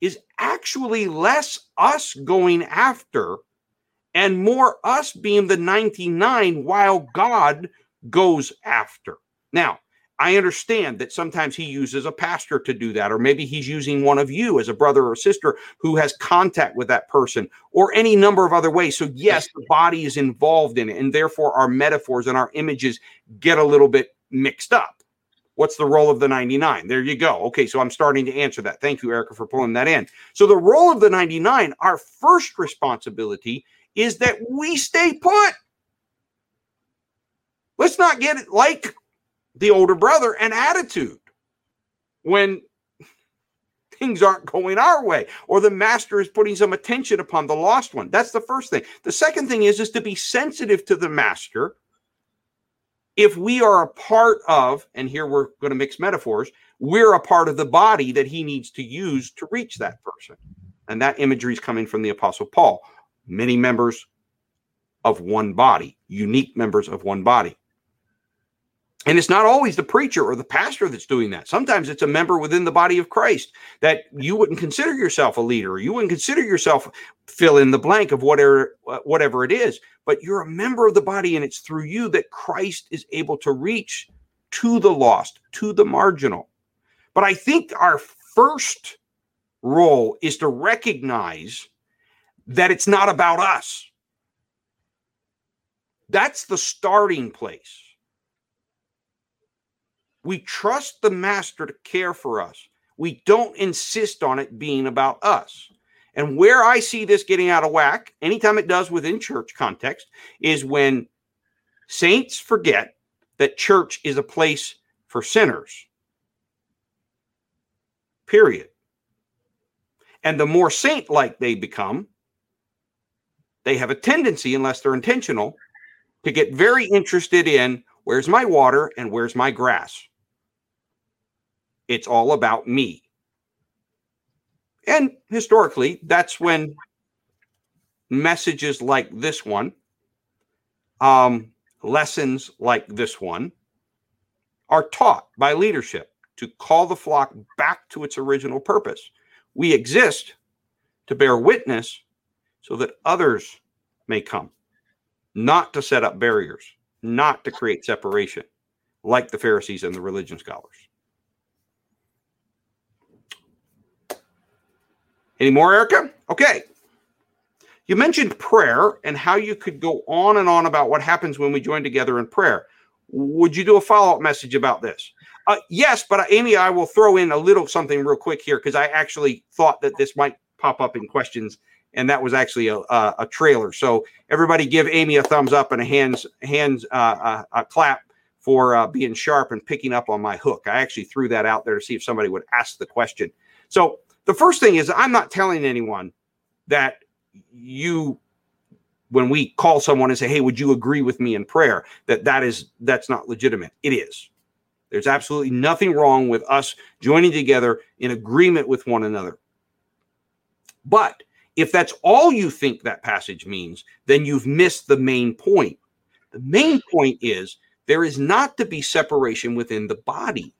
is actually less us going after and more us being the 99 while God goes after. Now, I understand that sometimes he uses a pastor to do that, or maybe he's using one of you as a brother or sister who has contact with that person, or any number of other ways. So, yes, the body is involved in it, and therefore our metaphors and our images get a little bit mixed up. What's the role of the 99? There you go. Okay, so I'm starting to answer that. Thank you, Erica, for pulling that in. So, the role of the 99, our first responsibility is that we stay put. Let's not get it like the older brother an attitude when things aren't going our way or the master is putting some attention upon the lost one. That's the first thing. The second thing is is to be sensitive to the master. If we are a part of and here we're going to mix metaphors we're a part of the body that he needs to use to reach that person. And that imagery is coming from the apostle paul. Many members of one body unique members of one body and it's not always the preacher or the pastor that's doing that. Sometimes it's a member within the body of Christ that you wouldn't consider yourself a leader, or you wouldn't consider yourself fill in the blank of whatever uh, whatever it is. But you're a member of the body, and it's through you that Christ is able to reach to the lost, to the marginal. But I think our first role is to recognize that it's not about us. That's the starting place we trust the master to care for us. We don't insist on it being about us. And where I see this getting out of whack, anytime it does within church context, is when saints forget that church is a place for sinners. Period. And the more saint like they become, they have a tendency, unless they're intentional, to get very interested in where's my water and where's my grass. It's all about me. And historically, that's when messages like this one, um, lessons like this one, are taught by leadership to call the flock back to its original purpose. We exist to bear witness so that others may come, not to set up barriers, not to create separation, like the Pharisees and the religion scholars. Any more, Erica? Okay. You mentioned prayer and how you could go on and on about what happens when we join together in prayer. Would you do a follow up message about this? Uh, yes, but uh, Amy, I will throw in a little something real quick here because I actually thought that this might pop up in questions, and that was actually a, a, a trailer. So everybody, give Amy a thumbs up and a hands hands uh, a, a clap for uh, being sharp and picking up on my hook. I actually threw that out there to see if somebody would ask the question. So the first thing is I'm not telling anyone that you when we call someone and say hey would you agree with me in prayer? that that is that's not legitimate. It is. There's absolutely nothing wrong with us joining together in agreement with one another. But if that's all you think that passage means then you've missed the main point. The main point is there is not to be separation within the body.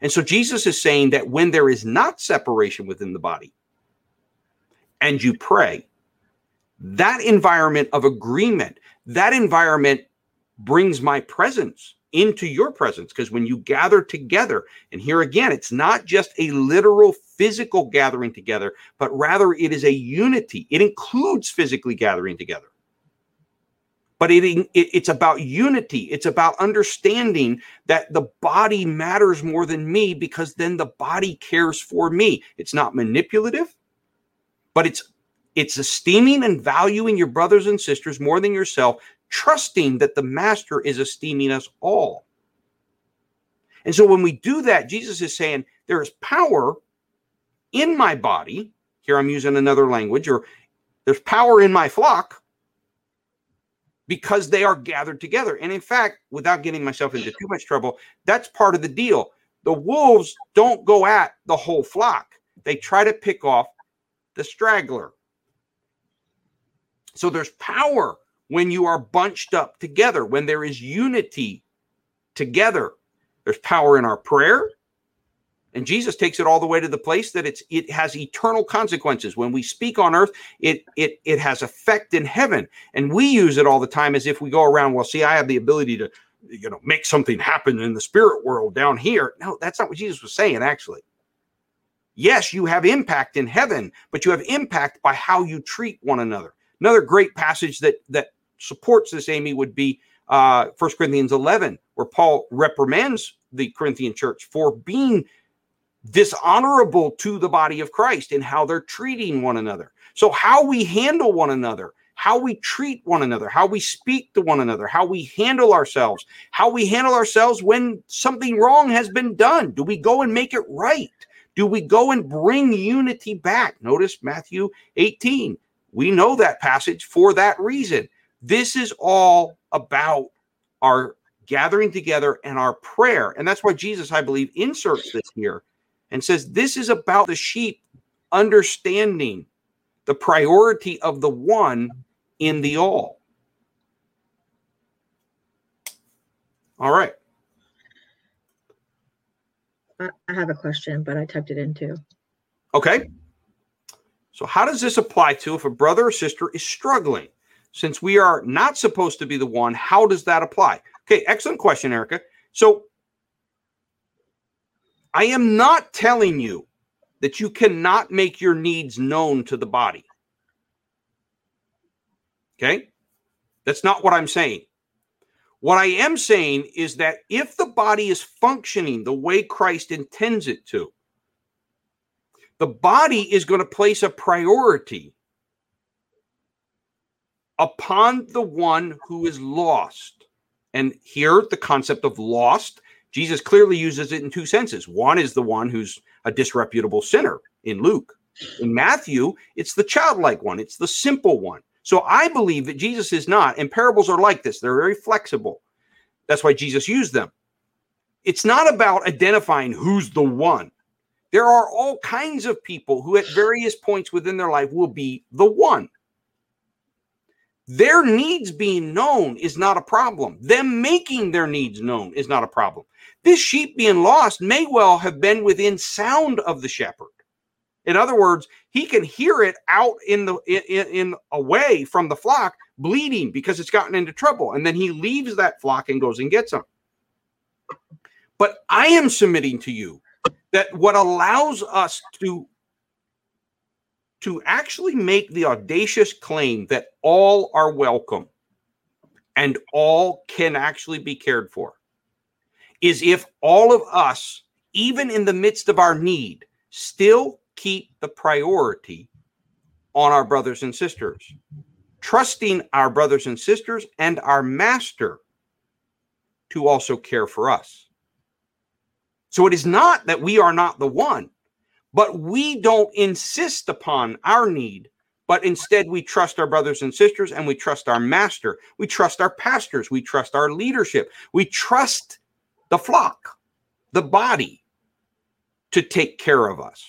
And so Jesus is saying that when there is not separation within the body and you pray, that environment of agreement, that environment brings my presence into your presence. Because when you gather together, and here again, it's not just a literal physical gathering together, but rather it is a unity. It includes physically gathering together. But it, it, it's about unity. It's about understanding that the body matters more than me because then the body cares for me. It's not manipulative, but it's it's esteeming and valuing your brothers and sisters more than yourself, trusting that the master is esteeming us all. And so when we do that, Jesus is saying there is power in my body. Here I'm using another language, or there's power in my flock because they are gathered together. And in fact, without getting myself into too much trouble, that's part of the deal. The wolves don't go at the whole flock, they try to pick off the straggler. So there's power when you are bunched up together, when there is unity together. There's power in our prayer. And Jesus takes it all the way to the place that it's it has eternal consequences. When we speak on earth, it it it has effect in heaven. And we use it all the time as if we go around, well, see, I have the ability to, you know, make something happen in the spirit world down here. No, that's not what Jesus was saying, actually. Yes, you have impact in heaven, but you have impact by how you treat one another. Another great passage that that supports this, Amy, would be uh, 1 Corinthians 11, where Paul reprimands the Corinthian church for being dishonorable to the body of Christ in how they're treating one another. So, how we handle one another, how we treat one another, how we speak to one another, how we handle ourselves, how we handle ourselves when something wrong has been done. Do we go and make it right? Do we go and bring unity back? Notice Matthew 18. We know that passage for that reason. This is all about our gathering together and our prayer. And that's why Jesus, I believe, inserts this here and says this is about the sheep understanding the priority of the one in the all. All right. I have a question, but I typed it in too. Okay. So, how does this apply to if a brother or sister is struggling? Since we are not supposed to be the one, how does that apply? Okay, excellent question, Erica. So, I am not telling you that you cannot make your needs known to the body. Okay? That's not what I'm saying. What I am saying is that if the body is functioning the way Christ intends it to, the body is going to place a priority upon the one who is lost. And here, the concept of lost Jesus clearly uses it in two senses. One is the one who's a disreputable sinner in Luke. In Matthew, it's the childlike one, it's the simple one. So I believe that Jesus is not, and parables are like this, they're very flexible. That's why Jesus used them. It's not about identifying who's the one. There are all kinds of people who, at various points within their life, will be the one. Their needs being known is not a problem. Them making their needs known is not a problem. This sheep being lost may well have been within sound of the shepherd. In other words, he can hear it out in the in, in away from the flock bleeding because it's gotten into trouble and then he leaves that flock and goes and gets them. But I am submitting to you that what allows us to to actually make the audacious claim that all are welcome and all can actually be cared for is if all of us, even in the midst of our need, still keep the priority on our brothers and sisters, trusting our brothers and sisters and our master to also care for us. So it is not that we are not the one, but we don't insist upon our need, but instead we trust our brothers and sisters and we trust our master. We trust our pastors. We trust our leadership. We trust the flock, the body, to take care of us.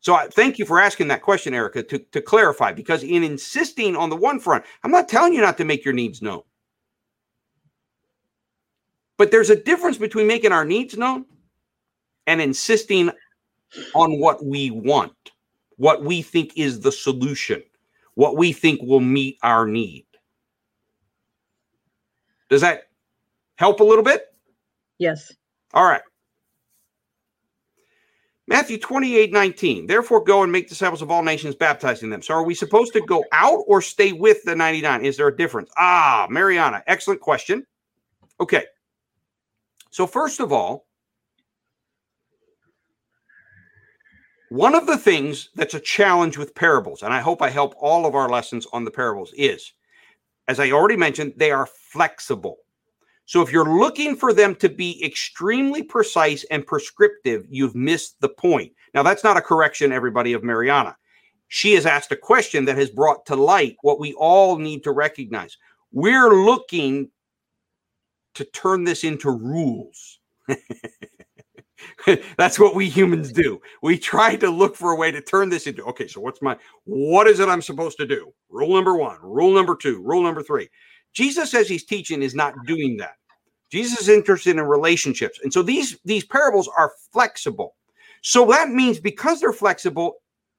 So I thank you for asking that question, Erica, to, to clarify, because in insisting on the one front, I'm not telling you not to make your needs known. But there's a difference between making our needs known and insisting on what we want, what we think is the solution, what we think will meet our need. Does that help a little bit? Yes. All right. Matthew 28 19. Therefore, go and make disciples of all nations, baptizing them. So, are we supposed to go out or stay with the 99? Is there a difference? Ah, Mariana, excellent question. Okay. So, first of all, one of the things that's a challenge with parables, and I hope I help all of our lessons on the parables, is as I already mentioned, they are flexible. So, if you're looking for them to be extremely precise and prescriptive, you've missed the point. Now, that's not a correction, everybody, of Mariana. She has asked a question that has brought to light what we all need to recognize. We're looking to turn this into rules. (laughs) (laughs) That's what we humans do. We try to look for a way to turn this into okay, so what's my what is it I'm supposed to do? Rule number 1, rule number 2, rule number 3. Jesus as he's teaching is not doing that. Jesus is interested in relationships. And so these these parables are flexible. So that means because they're flexible,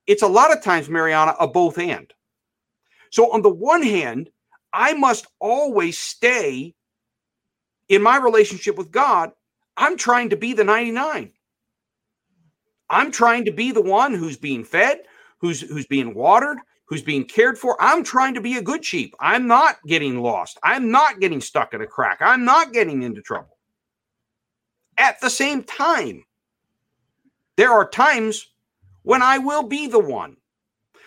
it's a lot of times Mariana a both and. So on the one hand, I must always stay in my relationship with God, I'm trying to be the 99. I'm trying to be the one who's being fed, who's who's being watered, who's being cared for. I'm trying to be a good sheep. I'm not getting lost. I'm not getting stuck in a crack. I'm not getting into trouble. At the same time, there are times when I will be the one.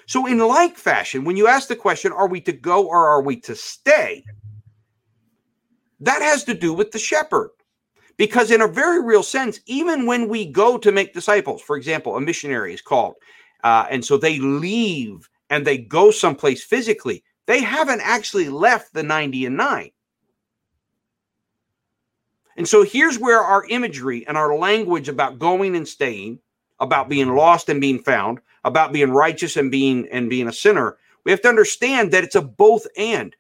So, in like fashion, when you ask the question, are we to go or are we to stay? That has to do with the shepherd. Because, in a very real sense, even when we go to make disciples, for example, a missionary is called, uh, and so they leave and they go someplace physically, they haven't actually left the 90 and 9. And so here's where our imagery and our language about going and staying, about being lost and being found, about being righteous and being and being a sinner, we have to understand that it's a both and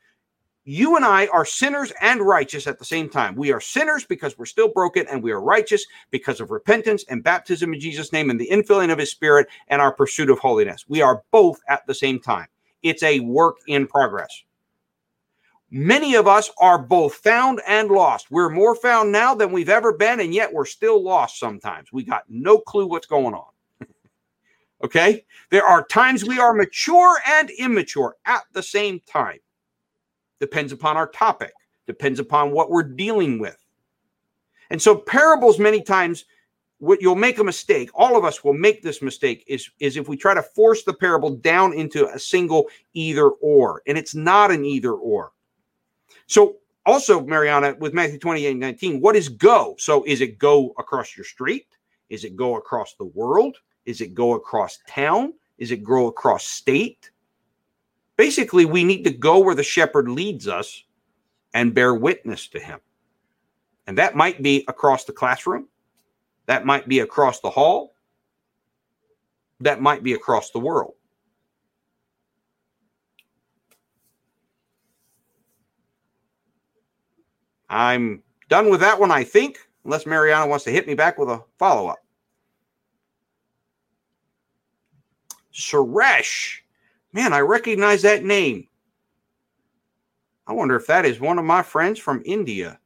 you and I are sinners and righteous at the same time. We are sinners because we're still broken, and we are righteous because of repentance and baptism in Jesus' name and the infilling of his spirit and our pursuit of holiness. We are both at the same time. It's a work in progress. Many of us are both found and lost. We're more found now than we've ever been, and yet we're still lost sometimes. We got no clue what's going on. (laughs) okay? There are times we are mature and immature at the same time depends upon our topic, depends upon what we're dealing with. And so parables many times what you'll make a mistake all of us will make this mistake is is if we try to force the parable down into a single either or and it's not an either or. So also mariana with matthew 28 19 what is go? So is it go across your street? Is it go across the world? Is it go across town? Is it go across state Basically, we need to go where the shepherd leads us and bear witness to him. And that might be across the classroom, that might be across the hall, that might be across the world. I'm done with that one, I think, unless Mariana wants to hit me back with a follow up. Suresh Man, I recognize that name. I wonder if that is one of my friends from India.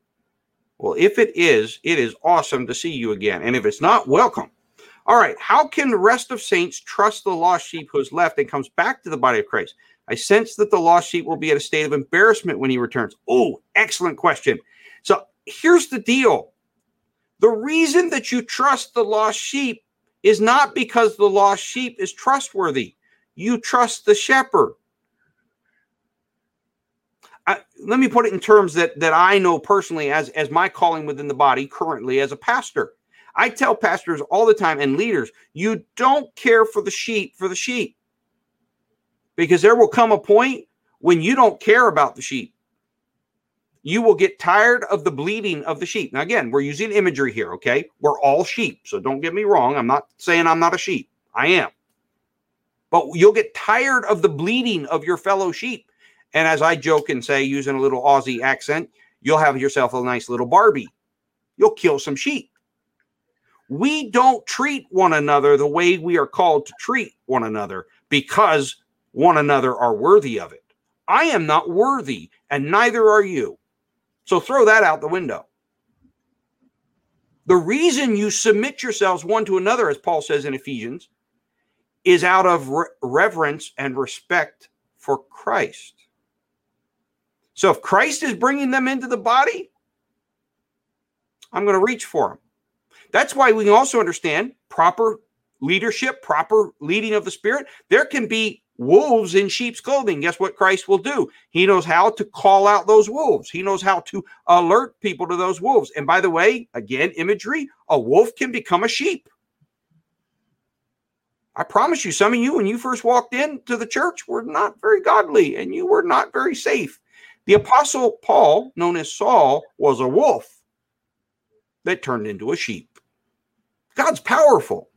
Well, if it is, it is awesome to see you again. And if it's not, welcome. All right. How can the rest of saints trust the lost sheep who's left and comes back to the body of Christ? I sense that the lost sheep will be at a state of embarrassment when he returns. Oh, excellent question. So here's the deal the reason that you trust the lost sheep is not because the lost sheep is trustworthy you trust the shepherd. I, let me put it in terms that that I know personally as as my calling within the body currently as a pastor. I tell pastors all the time and leaders, you don't care for the sheep for the sheep. Because there will come a point when you don't care about the sheep. You will get tired of the bleeding of the sheep. Now, again, we're using imagery here, okay? We're all sheep. So don't get me wrong. I'm not saying I'm not a sheep. I am. But you'll get tired of the bleeding of your fellow sheep. And as I joke and say, using a little Aussie accent, you'll have yourself a nice little Barbie. You'll kill some sheep. We don't treat one another the way we are called to treat one another because one another are worthy of it. I am not worthy, and neither are you. So throw that out the window. The reason you submit yourselves one to another, as Paul says in Ephesians, is out of re- reverence and respect for Christ. So if Christ is bringing them into the body, I'm going to reach for them. That's why we can also understand proper leadership, proper leading of the Spirit. There can be wolves in sheep's clothing. Guess what Christ will do? He knows how to call out those wolves. He knows how to alert people to those wolves. And by the way, again, imagery, a wolf can become a sheep. I promise you, some of you, when you first walked into the church, were not very godly and you were not very safe. The apostle Paul, known as Saul, was a wolf that turned into a sheep. God's powerful.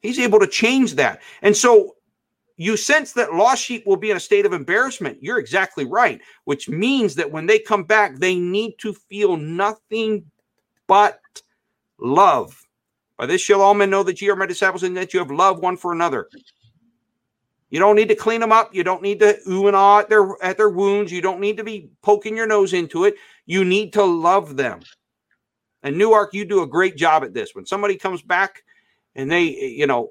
He's able to change that. And so you sense that lost sheep will be in a state of embarrassment. You're exactly right, which means that when they come back, they need to feel nothing but love. By this shall all men know that ye are my disciples and that you have love one for another. You don't need to clean them up. You don't need to ooh and ah at their at their wounds. You don't need to be poking your nose into it. You need to love them. And Newark, you do a great job at this. When somebody comes back and they, you know,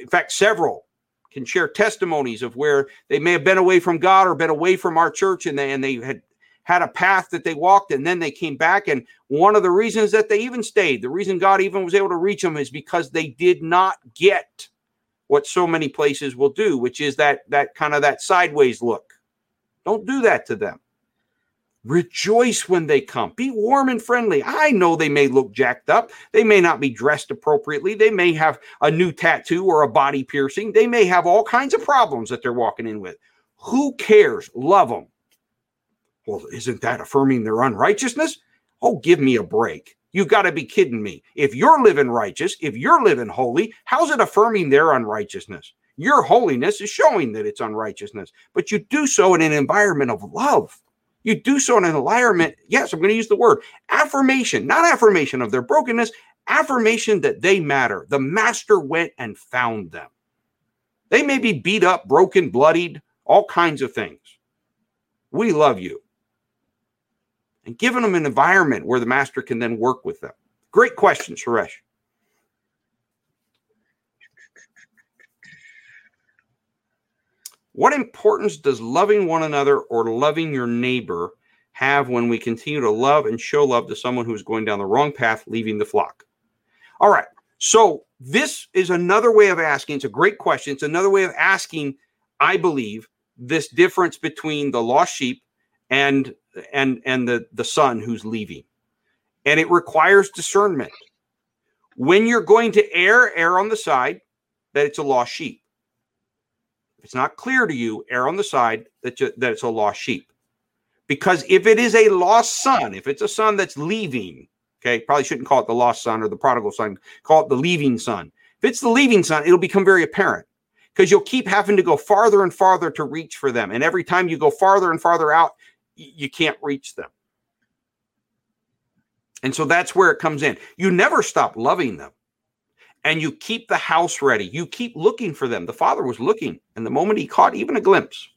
in fact, several can share testimonies of where they may have been away from God or been away from our church and they and they had had a path that they walked and then they came back and one of the reasons that they even stayed the reason god even was able to reach them is because they did not get what so many places will do which is that that kind of that sideways look don't do that to them Rejoice when they come. Be warm and friendly. I know they may look jacked up. They may not be dressed appropriately. They may have a new tattoo or a body piercing. They may have all kinds of problems that they're walking in with. Who cares? Love them. Well, isn't that affirming their unrighteousness? Oh, give me a break. You've got to be kidding me. If you're living righteous, if you're living holy, how's it affirming their unrighteousness? Your holiness is showing that it's unrighteousness, but you do so in an environment of love. You do so in an environment, yes, I'm going to use the word affirmation, not affirmation of their brokenness, affirmation that they matter. The master went and found them. They may be beat up, broken, bloodied, all kinds of things. We love you. And giving them an environment where the master can then work with them. Great question, Suresh. What importance does loving one another or loving your neighbor have when we continue to love and show love to someone who's going down the wrong path, leaving the flock? All right. So, this is another way of asking. It's a great question. It's another way of asking, I believe, this difference between the lost sheep and and and the the son who's leaving. And it requires discernment. When you're going to err, err on the side that it's a lost sheep. If it's not clear to you, err on the side that, you, that it's a lost sheep. Because if it is a lost son, if it's a son that's leaving, okay, probably shouldn't call it the lost son or the prodigal son, call it the leaving son. If it's the leaving son, it'll become very apparent because you'll keep having to go farther and farther to reach for them. And every time you go farther and farther out, you can't reach them. And so that's where it comes in. You never stop loving them and you keep the house ready. You keep looking for them. The father was looking, and the moment he caught even a glimpse,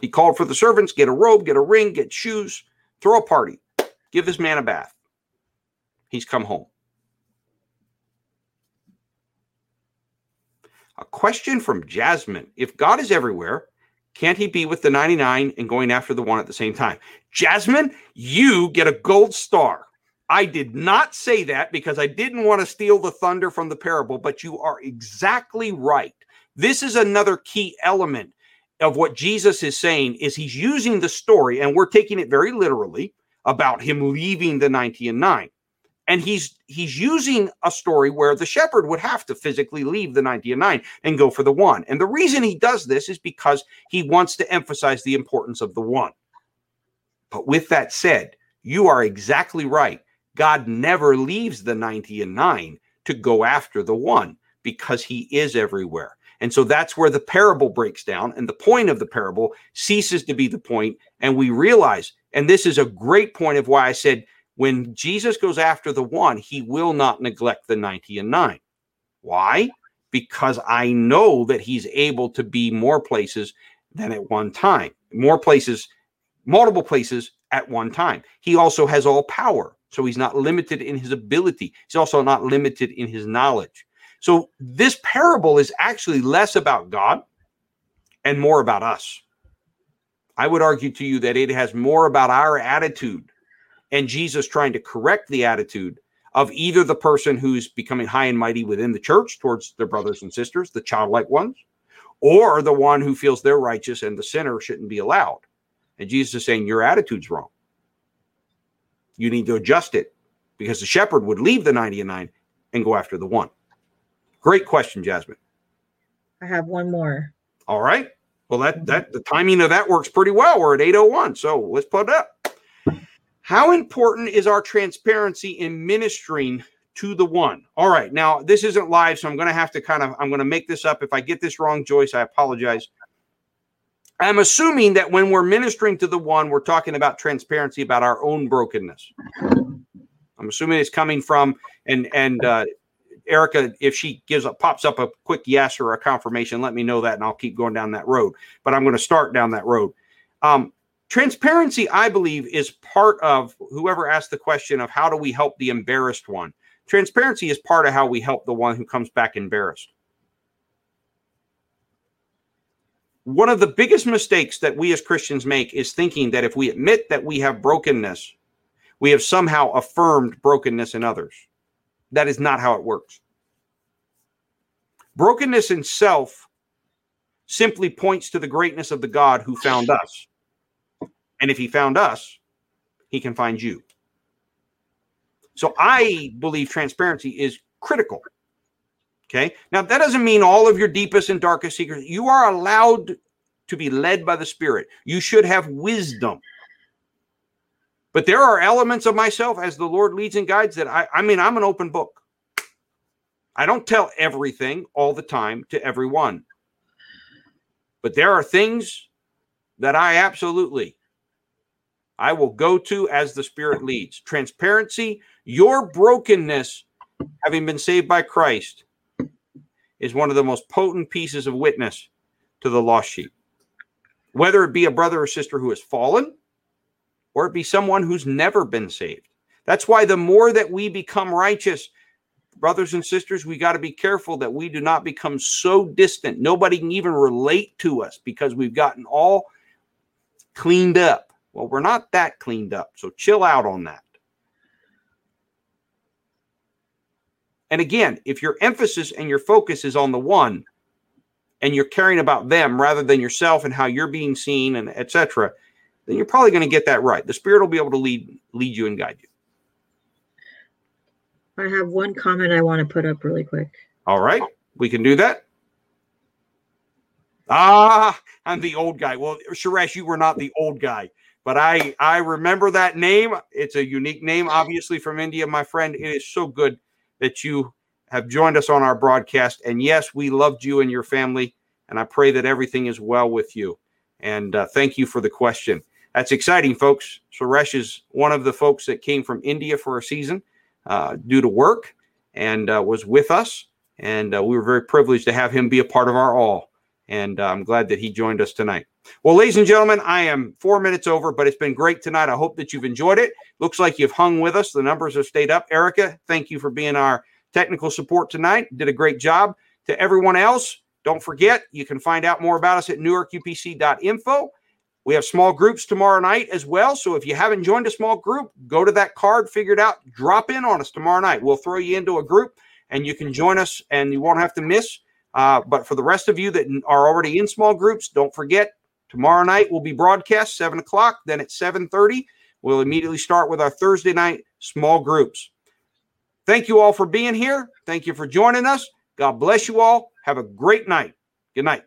he called for the servants get a robe, get a ring, get shoes, throw a party, give this man a bath. He's come home. A question from Jasmine If God is everywhere, can't he be with the 99 and going after the one at the same time? Jasmine, you get a gold star. I did not say that because I didn't want to steal the thunder from the parable, but you are exactly right. This is another key element of what Jesus is saying is he's using the story and we're taking it very literally about him leaving the 90 and 9. And he's he's using a story where the shepherd would have to physically leave the 90 and 9 and go for the one. And the reason he does this is because he wants to emphasize the importance of the one. But with that said, you are exactly right God never leaves the 90 and 9 to go after the one because he is everywhere. And so that's where the parable breaks down, and the point of the parable ceases to be the point, and we realize, and this is a great point of why I said when Jesus goes after the one, he will not neglect the 90 and 9. Why? Because I know that he's able to be more places than at one time, more places, multiple places at one time. He also has all power. So he's not limited in his ability. He's also not limited in his knowledge. So this parable is actually less about God and more about us. I would argue to you that it has more about our attitude and Jesus trying to correct the attitude of either the person who's becoming high and mighty within the church towards their brothers and sisters, the childlike ones, or the one who feels they're righteous and the sinner shouldn't be allowed. And Jesus is saying, Your attitude's wrong. You need to adjust it because the shepherd would leave the 99 and go after the one. Great question, Jasmine. I have one more. All right. Well, that mm-hmm. that the timing of that works pretty well. We're at 801. So let's put it up. How important is our transparency in ministering to the one? All right. Now, this isn't live, so I'm going to have to kind of I'm going to make this up. If I get this wrong, Joyce, I apologize. I'm assuming that when we're ministering to the one, we're talking about transparency about our own brokenness. I'm assuming it's coming from and and uh, Erica, if she gives up pops up a quick yes or a confirmation, let me know that, and I'll keep going down that road. But I'm going to start down that road. Um, Transparency, I believe, is part of whoever asked the question of how do we help the embarrassed one. Transparency is part of how we help the one who comes back embarrassed. One of the biggest mistakes that we as Christians make is thinking that if we admit that we have brokenness, we have somehow affirmed brokenness in others. That is not how it works. Brokenness in self simply points to the greatness of the God who found us. And if he found us, he can find you. So I believe transparency is critical. Okay. Now, that doesn't mean all of your deepest and darkest secrets. You are allowed to be led by the Spirit. You should have wisdom. But there are elements of myself as the Lord leads and guides that I, I mean, I'm an open book. I don't tell everything all the time to everyone. But there are things that I absolutely I will go to as the Spirit leads. Transparency, your brokenness, having been saved by Christ, is one of the most potent pieces of witness to the lost sheep. Whether it be a brother or sister who has fallen, or it be someone who's never been saved. That's why the more that we become righteous, brothers and sisters, we got to be careful that we do not become so distant. Nobody can even relate to us because we've gotten all cleaned up. Well, we're not that cleaned up. So chill out on that. And again, if your emphasis and your focus is on the one and you're caring about them rather than yourself and how you're being seen and etc., then you're probably going to get that right. The spirit will be able to lead lead you and guide you. I have one comment I want to put up really quick. All right. We can do that. Ah, I'm the old guy. Well, Suresh, you were not the old guy but I I remember that name. It's a unique name, obviously from India, my friend. It is so good that you have joined us on our broadcast. And yes, we loved you and your family, and I pray that everything is well with you. And uh, thank you for the question. That's exciting, folks. Suresh is one of the folks that came from India for a season uh, due to work and uh, was with us. And uh, we were very privileged to have him be a part of our all. And uh, I'm glad that he joined us tonight. Well, ladies and gentlemen, I am four minutes over, but it's been great tonight. I hope that you've enjoyed it. Looks like you've hung with us. The numbers have stayed up. Erica, thank you for being our technical support tonight. Did a great job. To everyone else, don't forget, you can find out more about us at newarkupc.info. We have small groups tomorrow night as well. So if you haven't joined a small group, go to that card, figure it out, drop in on us tomorrow night. We'll throw you into a group and you can join us and you won't have to miss. Uh, but for the rest of you that are already in small groups, don't forget Tomorrow night will be broadcast seven o'clock. Then at seven thirty, we'll immediately start with our Thursday night small groups. Thank you all for being here. Thank you for joining us. God bless you all. Have a great night. Good night.